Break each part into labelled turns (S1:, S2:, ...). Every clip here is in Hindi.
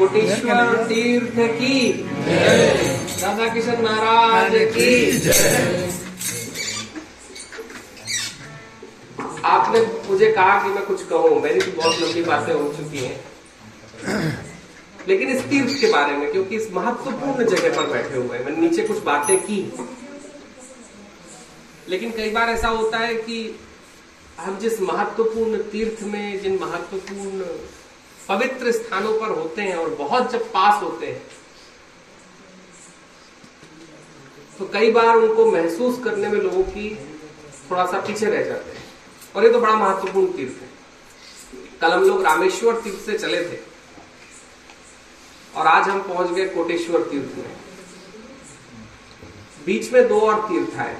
S1: कोटेश्वर तीर्थ की। राधा किशन महाराज की आपने मुझे कहा कि मैं कुछ कहूँ। मेरी तो बहुत लंबी बातें हो चुकी हैं। लेकिन इस तीर्थ के बारे में क्योंकि इस महत्वपूर्ण जगह पर बैठे हुए हैं मैंने नीचे कुछ बातें की। लेकिन कई बार ऐसा होता है कि हम जिस महत्वपूर्ण तीर्थ में जिन महत्वपूर्ण पवित्र स्थानों पर होते हैं और बहुत जब पास होते हैं तो कई बार उनको महसूस करने में लोगों की थोड़ा सा पीछे रह जाते हैं। और ये तो बड़ा महत्वपूर्ण तीर्थ है। कल हम लोग रामेश्वर तीर्थ से चले थे और आज हम पहुँच गए कोटेश्वर तीर्थ में। बीच में दो और तीर्थ आए।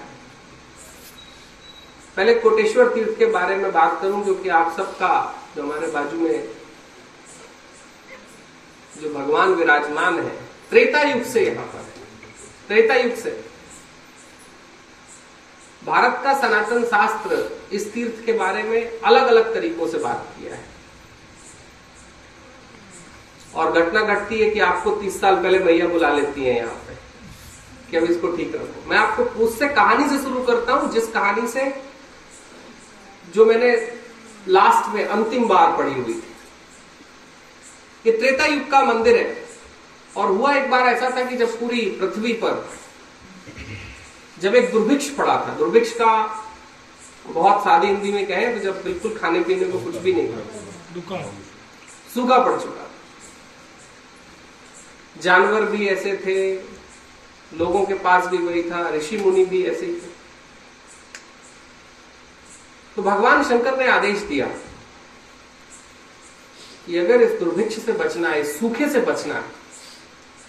S1: पहले कोटेश्वर तीर्थ के बारे में बात करूँ, क्योंकि आप सबका जो हमारे बाजू में जो भगवान विराजमान है, त्रेता युग से यहाँ पर त्रेता युग से। भारत का सनातन शास्त्र इस तीर्थ के बारे में अलग अलग तरीकों से बात किया है। और घटना घटती है कि आपको तीस साल पहले मैया बुला लेती है यहाँ पे कि अब इसको ठीक रखो। मैं आपको उससे कहानी से शुरू करता हूँ, जिस कहानी से जो मैंने लास्ट में अंतिम बार पढ़ी हुई थी। ये त्रेता युग का मंदिर है। और हुआ एक बार ऐसा था कि जब पूरी पृथ्वी पर जब एक दुर्भिक्ष पड़ा था दुर्भिक्ष का बहुत सादी हिंदी में कहें तो जब बिल्कुल खाने पीने को कुछ भी नहीं था। सूखा पड़ चुका जानवर भी ऐसे थे लोगों के पास भी वही था ऋषि मुनि भी ऐसे ही थे। तो भगवान शंकर ने आदेश दिया कि अगर इस दुर्भिक्ष से बचना है सूखे से बचना है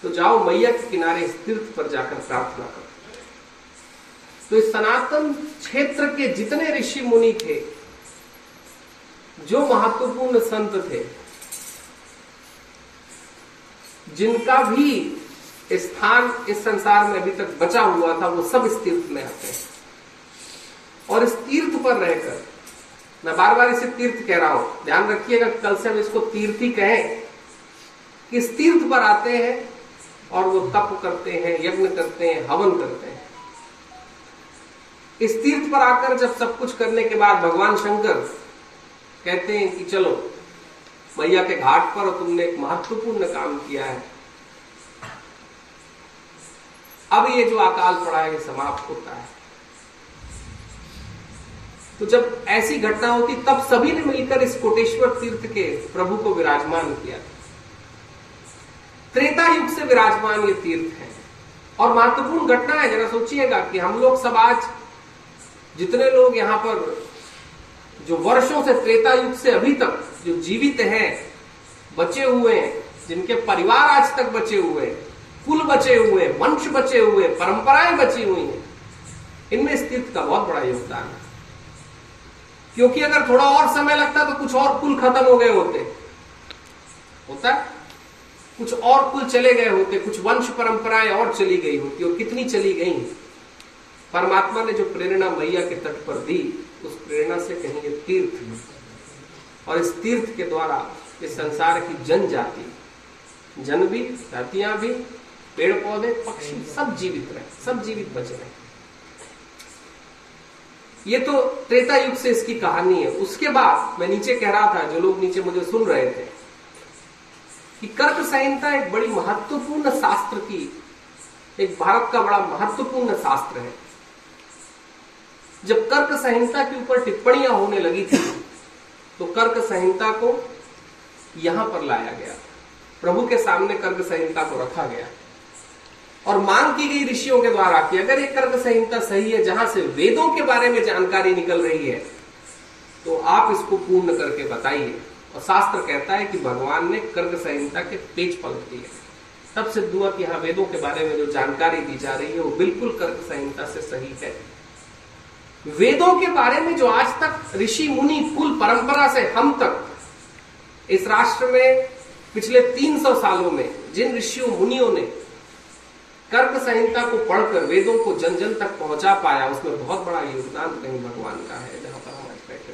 S1: तो जाओ मैया के किनारे इस तीर्थ पर जाकर प्रार्थना करो। तो इस सनातन क्षेत्र के जितने ऋषि मुनि थे, जो महत्वपूर्ण संत थे, जिनका भी स्थान इस संसार में अभी तक बचा हुआ था, वो सब इस तीर्थ में आते हैं। और इस तीर्थ पर रहकर मैं बार बार इसे तीर्थ कह रहा हूँ। ध्यान रखिएगा कल से हम इसको तीर्थ कहें कि इस तीर्थ पर आते हैं और वो तप करते हैं, यज्ञ करते हैं, हवन करते हैं? इस तीर्थ पर आकर जब सब कुछ करने के बाद भगवान शंकर कहते हैं कि चलो, मैया के घाट पर तुमने एक महत्वपूर्ण काम किया है। अब ये जो अकाल पड़ा है ये समाप्त होता है। तो जब ऐसी घटना होती, तब सभी ने मिलकर इस कोटेश्वर तीर्थ के प्रभु को विराजमान किया। त्रेता युग से विराजमान ये तीर्थ है। और महत्वपूर्ण घटना है, जरा सोचिएगा कि हम लोग सब आज जितने लोग यहाँ पर जो वर्षों से त्रेता युग से अभी तक जो जीवित हैं, बचे हुए हैं, जिनके परिवार आज तक बचे हुए हैं, कुल बचे हुए वंश बचे हुए परंपराएँ बची हुई हैं, इनमें इस तीर्थ का बहुत बड़ा योगदान है। क्योंकि अगर थोड़ा और समय लगता तो कुछ और कुल खत्म हो गए होते। होता? कुछ और कुल चले गए होते, कुछ वंश परंपराएँ और चली गई होती, और कितनी चली गई? परमात्मा ने जो प्रेरणा मैया के तट पर दी, उस प्रेरणा से कहीं ये तीर्थ और इस तीर्थ के द्वारा इस संसार की जनजाति जन भी, जातियाँ भी पेड़ पौधे पक्षी सब जीवित रहे, सब जीवित बचे रहे। ये तो त्रेता युग से इसकी कहानी है। उसके बाद मैं नीचे कह रहा था, जो लोग नीचे मुझे सुन रहे थे, कि कर्क संहिता एक बड़ी महत्वपूर्ण शास्त्र की, एक भारत का बड़ा महत्वपूर्ण शास्त्र है। जब कर्क संहिता के ऊपर टिप्पणियाँ होने लगी थी तो कर्क संहिता को यहाँ पर लाया गया प्रभु के सामने कर्क संहिता को रखा गया और मांग की गई ऋषियों के द्वारा कि अगर ये कर्क संहिता सही है, जहाँ से वेदों के बारे में जानकारी निकल रही है तो आप इसको पूर्ण करके बताइए। और शास्त्र कहता है कि भगवान ने कर्क संहिता के पेज पलट दिए। तब सिद्ध हुआ कि वेदों के बारे में जो जानकारी दी जा रही है, वो बिल्कुल कर्क संहिता से सही है। वेदों के बारे में जो आज तक ऋषि मुनि कुल परंपरा से हम तक इस राष्ट्र में पिछले 300 सालों में जिन ऋषियों, मुनियों ने कर्क संहिता को पढ़कर वेदों को जन जन तक पहुँचा पाया, उसमें बहुत बड़ा योगदान कहीं भगवान का है, जहाँ पर हम आज बैठे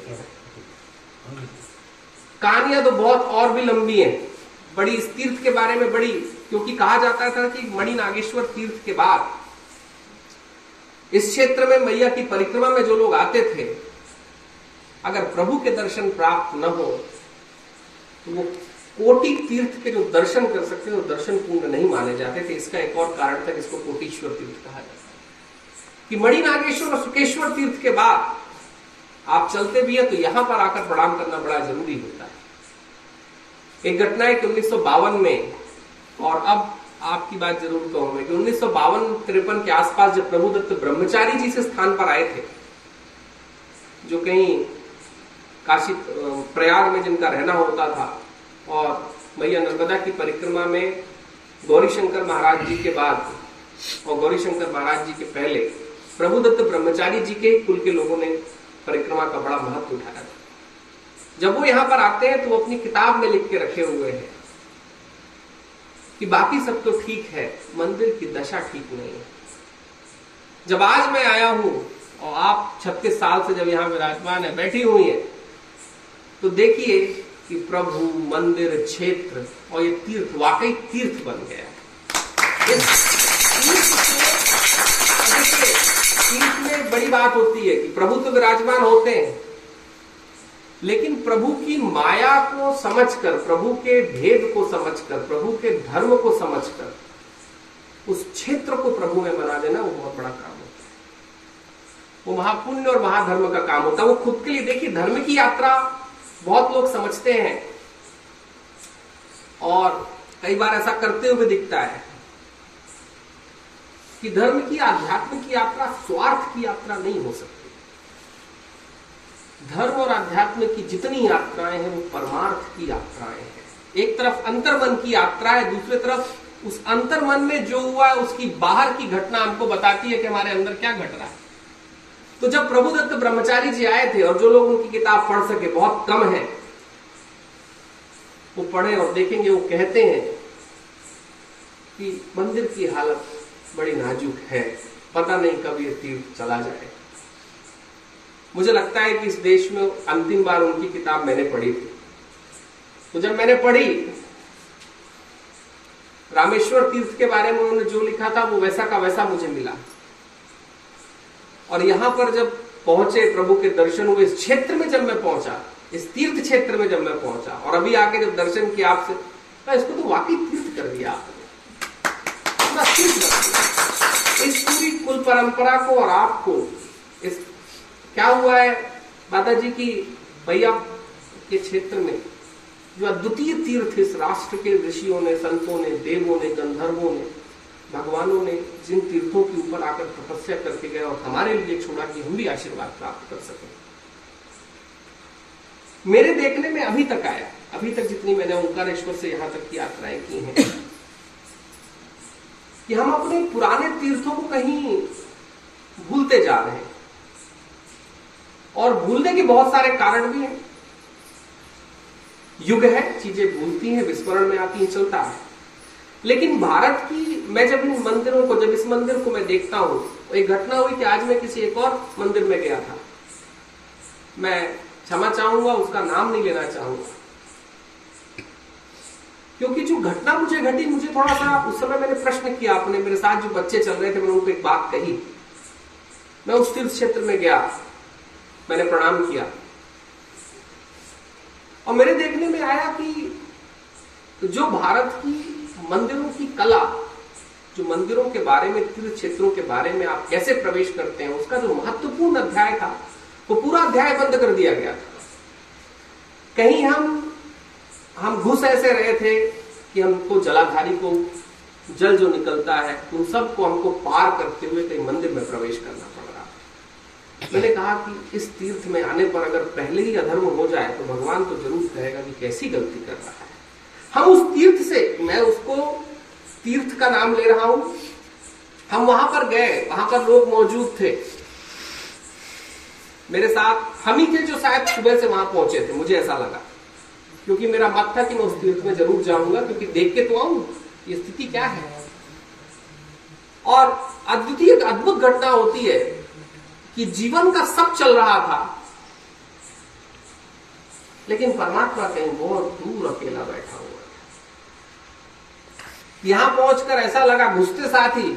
S1: कहानियाँ तो बहुत और भी लंबी है। बड़ी इस तीर्थ के बारे में बड़ी, क्योंकि कहा जाता था कि मणि नागेश्वर तीर्थ के बाद, इस क्षेत्र में मैया की परिक्रमा में जो लोग आते थे, अगर प्रभु के दर्शन प्राप्त न हो तो वो कोटि तीर्थ के जो दर्शन कर सकते थे दर्शन पूर्ण नहीं माने जाते थे। इसका एक और कारण था जिसको कोटीश्वर तीर्थ कहा जाता है। कि मणि नागेश्वर और सुकेश्वर तीर्थ के बाद आप चलते भी है तो यहाँ पर आकर प्रणाम करना बड़ा ज़रूरी होता है। एक घटना है कि उन्नीस में, और अब आपकी बात ज़रूर कहूँगा कि उन्नीस सौ बावन तिरपन के आसपास जब प्रभुदत्त ब्रह्मचारी जी से स्थान पर आए थे, जो कहीं काशी प्रयाग में जिनका रहना होता था और मैया नर्मदा की परिक्रमा में गौरीशंकर महाराज जी के बाद और गौरीशंकर महाराज जी के पहले प्रभुदत्त ब्रह्मचारी जी के कुल के लोगों ने परिक्रमा का बड़ा महत्व उठाया था। जब वो यहाँ पर आते हैं तो वो अपनी किताब में लिख के रखे हुए हैं कि बाकी सब तो ठीक है, मंदिर की दशा ठीक नहीं है। जब आज मैं आया हूँ और आप छत्तीस साल से जब यहाँ विराजमान है, बैठी हुई है तो देखिए कि प्रभु मंदिर क्षेत्र और ये तीर्थ, वाकई तीर्थ बन गया। तीर्थ में बड़ी बात होती है कि प्रभु तो विराजमान होते हैं, लेकिन प्रभु की माया को समझकर, प्रभु के भेद को समझकर, प्रभु के धर्म को समझकर, उस क्षेत्र को प्रभु में बना देना वो बहुत बड़ा काम होता है। वो महापुण्य और महाधर्म का काम होता है। वो खुद के लिए, देखिए, धर्म की यात्रा बहुत लोग समझते हैं। और कई बार ऐसा करते हुए दिखता है कि धर्म की, आध्यात्म की यात्रा, स्वार्थ की यात्रा नहीं हो सकती। धर्म और आध्यात्म की जितनी यात्राएँ हैं, वो परमार्थ की यात्राएँ हैं। एक तरफ़ अंतर्मन की यात्रा है, दूसरी तरफ़ उस अंतर्मन में जो हुआ है, उसकी बाहर की घटना हमको बताती है कि हमारे अंदर क्या घट रहा है। तो जब प्रभुदत्त ब्रह्मचारी जी आए थे और जो लोग उनकी किताब पढ़ सके, बहुत कम है, वो पढ़े और देखेंगे, वो कहते हैं कि मंदिर की हालत बड़ी नाजुक है। पता नहीं कब ये तीर्थ चला जाए। मुझे लगता है कि इस देश में अंतिम बार उनकी किताब मैंने पढ़ी थी। तो जब मैंने पढ़ी, रामेश्वर तीर्थ के बारे में उन्होंने जो लिखा था, वो वैसा का वैसा मुझे मिला। और यहाँ पर जब पहुँचे प्रभु के दर्शन हुए, इस क्षेत्र में जब मैं पहुँचा, इस तीर्थ क्षेत्र में जब मैं पहुँचा, और अभी आके जब दर्शन किया आपसे तो इसको तो वाकई तीर्थ कर दिया आपने। इस पूरी कुल परंपरा को और आपको, इस, क्या हुआ है माता जी की भैया के क्षेत्र में? जो अद्वितीय तीर्थ इस राष्ट्र के ऋषियों ने, संतों ने, देवों ने, गंधर्वों ने भगवानों ने जिन तीर्थों के ऊपर आकर तपस्या करके गए और हमारे लिए छोड़ा कि हम भी आशीर्वाद प्राप्त कर सके। मेरे देखने में अभी तक आया। अभी तक जितनी मैंने ओंकारेश्वर से यहाँ तक की यात्राएँ की हैं, कि हम अपने पुराने तीर्थों को कहीं भूलते जा रहे हैं। और भूलने के बहुत सारे कारण भी हैं। युग है, चीज़ें भूलती हैं, विस्मरण में आती हैं, चलता है। लेकिन भारत की, मैं जब इन मंदिरों को, जब इस मंदिर को मैं देखता हूँ, एक घटना हुई कि आज मैं किसी एक और मंदिर में गया था। मैं क्षमा चाहूँगा, उसका नाम नहीं लेना चाहूँगा। क्योंकि जो घटना मुझे घटी, मुझे थोड़ा सा उस समय मैंने प्रश्न किया, अपने, मेरे साथ जो बच्चे चल रहे थे, मैंने उनको एक बात कही। मैं उस तीर्थ क्षेत्र में गया, मैंने प्रणाम किया। और मेरे देखने में आया कि जो भारत की मंदिरों की कला, जो मंदिरों के बारे में तीर्थ क्षेत्रों के बारे में आप कैसे प्रवेश करते हैं, उसका जो महत्वपूर्ण अध्याय था, वो पूरा अध्याय बंद कर दिया गया था। कहीं हम हम घुस ऐसे रहे थे कि हमको जलाधारी को, जल जो निकलता है, उन सबको हमको पार करते हुए कहीं मंदिर में प्रवेश करना पड़ रहा मैंने कहा कि इस तीर्थ में आने पर अगर पहले ही अधर्म हो जाए तो भगवान तो ज़रूर कहेगा कि कैसी गलती कर रहा है। हम उस तीर्थ से, मैं उसको तीर्थ का नाम ले रहा हूँ। हम वहाँ पर गए, वहाँ पर लोग मौजूद थे। मेरे साथ, हम ही थे जो शायद सुबह से वहाँ पहुँचे थे, मुझे ऐसा लगा। क्योंकि मेरा मत था कि मैं उस तीर्थ में ज़रूर जाऊँगा, क्योंकि देख के तो आऊँ, ये स्थिति क्या है। और अद्वितीय, अद्भुत घटना होती है कि जीवन का सब चल रहा था। लेकिन परमात्मा कहीं बहुत दूर अकेला बैठा हुआ यहाँ पहुंचकर ऐसा लगा घुसते साथ ही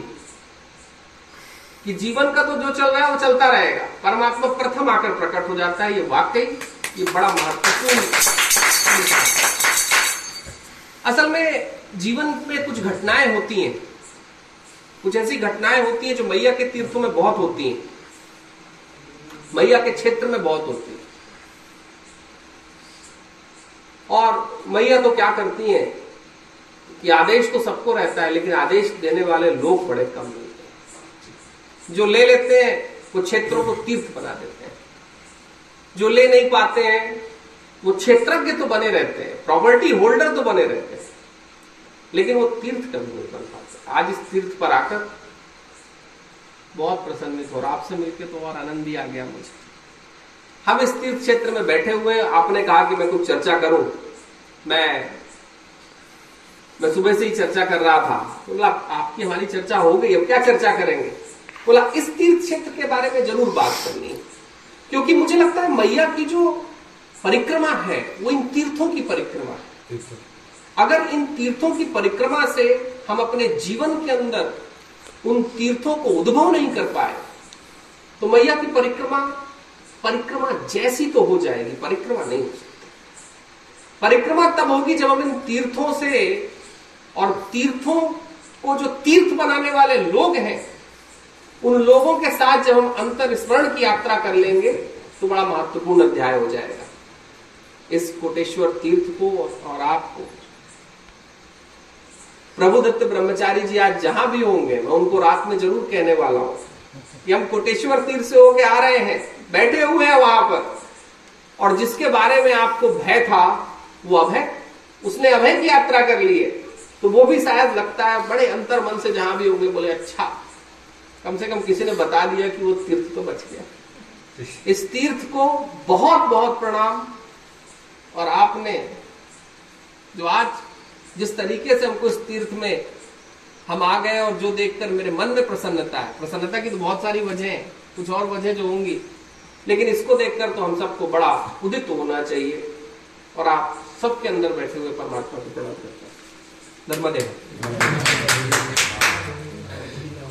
S1: कि जीवन का तो जो चल रहा है वो चलता रहेगा। परमात्मा प्रथम आकर प्रकट हो जाता है, ये वाकई, ये बड़ा महत्वपूर्ण असल में जीवन में कुछ घटनाएँ होती हैं। कुछ ऐसी घटनाएँ होती हैं जो मैया के तीर्थों में बहुत होती हैं। मैया के क्षेत्र में बहुत होती है। और मैया तो क्या करती हैं? कि आदेश तो सबको रहता है, लेकिन आदेश देने वाले लोग बड़े कम मिलते हैं जो ले लेते हैं, वो क्षेत्रों को तीर्थ बना देते हैं। जो ले नहीं पाते हैं, वो क्षेत्रज्ञ तो बने रहते हैं प्रॉपर्टी होल्डर तो बने रहते हैं, लेकिन वो तीर्थ कभी नहीं बन पाते। आज इस तीर्थ पर आकर बहुत प्रसन्नित और आपसे मिलकर तो और आनंद ही आ गया मुझे। हम इस तीर्थ क्षेत्र में बैठे हुए आपने कहा कि मैं कुछ चर्चा करूँ। मैं मैं सुबह से ही चर्चा कर रहा था। तो बोला आपकी हमारी चर्चा हो गई अब क्या चर्चा करेंगे? बोला इस तीर्थ क्षेत्र के बारे में ज़रूर बात करनी क्योंकि मुझे लगता है मैया की जो परिक्रमा है वो इन तीर्थों की परिक्रमा है। अगर इन तीर्थों की परिक्रमा से हम अपने जीवन के अंदर उन तीर्थों को उद्भव नहीं कर पाए तो मैया की परिक्रमा परिक्रमा जैसी तो हो जाएगी परिक्रमा नहीं हो सकती। परिक्रमा तब होगी जब हम इन तीर्थों से और तीर्थों को जो तीर्थ बनाने वाले लोग हैं, उन लोगों के साथ जब हम अंतर स्मरण की यात्रा कर लेंगे तो बड़ा महत्वपूर्ण अध्याय हो जाएगा। इस कोटेश्वर तीर्थ को और आपको। प्रभु दत्त ब्रह्मचारी जी आज जहाँ भी होंगे, मैं उनको रात में ज़रूर कहने वाला हूँ कि हम कोटेश्वर तीर्थ से होके आ रहे हैं, बैठे हुए हैं वहाँ पर। और जिसके बारे में आपको भय था, वो अभय, उसने अभय की यात्रा कर ली है। तो वो भी शायद लगता है, बड़े अंतर मन से जहाँ भी होंगे बोले अच्छा कम से कम किसी ने बता दिया कि वो तीर्थ तो बच गया। इस तीर्थ को बहुत बहुत प्रणाम। और आपने जो आज जिस तरीके से हमको इस तीर्थ में हम आ गए और जो देखकर मेरे मन में प्रसन्नता है। प्रसन्नता की तो बहुत सारी वजह है, कुछ और वजह जो होंगी। लेकिन इसको देखकर तो हम सबको बड़ा उदित होना चाहिए। और आप सबके अंदर बैठे हुए परमात्मा को प्रणाम करते हैं धर्मदेव